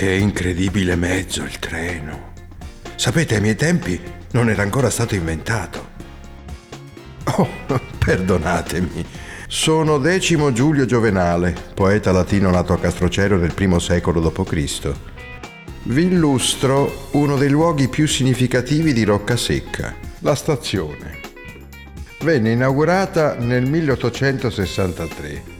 Che incredibile mezzo il treno. Sapete, ai miei tempi non era ancora stato inventato. Oh, perdonatemi. Sono Decimo Giulio Giovenale, poeta latino nato a Castrocero nel I secolo d.C. Vi illustro uno dei luoghi più significativi di Roccasecca, la stazione. Venne inaugurata nel 1863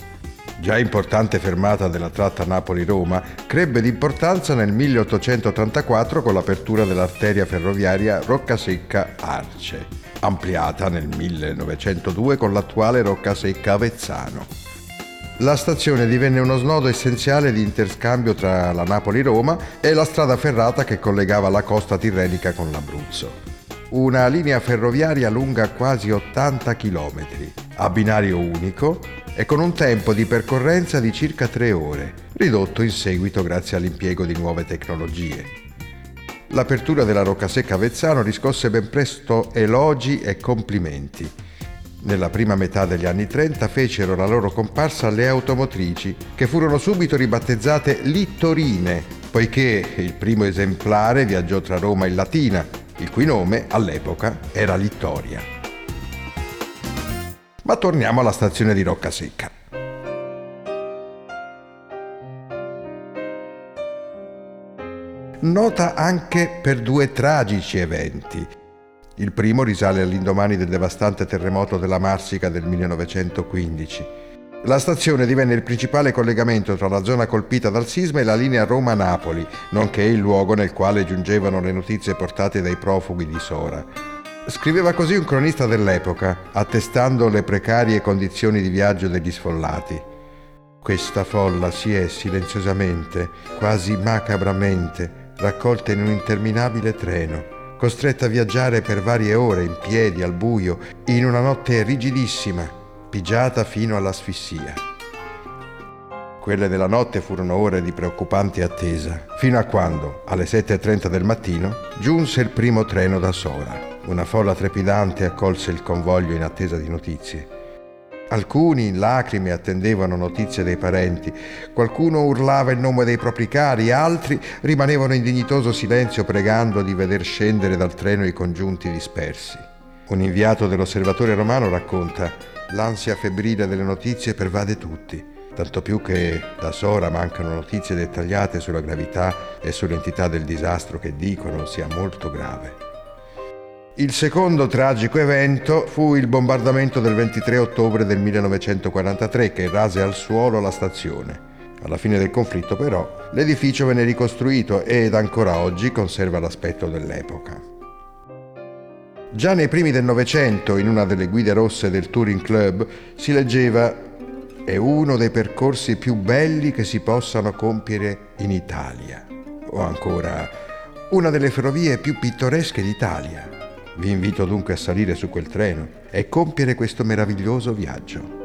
già importante fermata della tratta Napoli-Roma, crebbe d'importanza nel 1884 con l'apertura dell'arteria ferroviaria Roccasecca-Arce, ampliata nel 1902 con l'attuale Roccasecca-Avezzano. La stazione divenne uno snodo essenziale di interscambio tra la Napoli-Roma e la strada ferrata che collegava la costa tirrenica con l'Abruzzo. Una linea ferroviaria lunga quasi 80 km, a binario unico e con un tempo di percorrenza di circa tre ore, ridotto in seguito grazie all'impiego di nuove tecnologie. L'apertura della Roccasecca Avezzano riscosse ben presto elogi e complimenti. Nella prima metà degli anni 30 fecero la loro comparsa le automotrici, che furono subito ribattezzate Littorine, poiché il primo esemplare viaggiò tra Roma e Latina, il cui nome all'epoca era Littoria. Ma torniamo alla stazione di Roccasecca. Nota anche per due tragici eventi. Il primo risale all'indomani del devastante terremoto della Marsica del 1915. La stazione divenne il principale collegamento tra la zona colpita dal sisma e la linea Roma-Napoli, nonché il luogo nel quale giungevano le notizie portate dai profughi di Sora. Scriveva così un cronista dell'epoca, attestando le precarie condizioni di viaggio degli sfollati. Questa folla si è silenziosamente, quasi macabramente, raccolta in un interminabile treno, costretta a viaggiare per varie ore in piedi al buio, in una notte rigidissima, pigiata fino all'asfissia. Quelle della notte furono ore di preoccupante attesa, fino a quando, alle 7.30 del mattino, giunse il primo treno da Sora. Una folla trepidante accolse il convoglio in attesa di notizie. Alcuni in lacrime attendevano notizie dei parenti, qualcuno urlava il nome dei propri cari, altri rimanevano in dignitoso silenzio pregando di veder scendere dal treno i congiunti dispersi. Un inviato dell'osservatore romano racconta l'ansia febbrile delle notizie pervade tutti, tanto più che da Sora mancano notizie dettagliate sulla gravità e sull'entità del disastro che dicono sia molto grave. Il secondo tragico evento fu il bombardamento del 23 ottobre del 1943 che rase al suolo la stazione. Alla fine del conflitto però l'edificio venne ricostruito ed ancora oggi conserva l'aspetto dell'epoca. Già nei primi del Novecento, in una delle guide rosse del Touring Club, si leggeva è uno dei percorsi più belli che si possano compiere in Italia. O ancora, una delle ferrovie più pittoresche d'Italia. Vi invito dunque a salire su quel treno e compiere questo meraviglioso viaggio.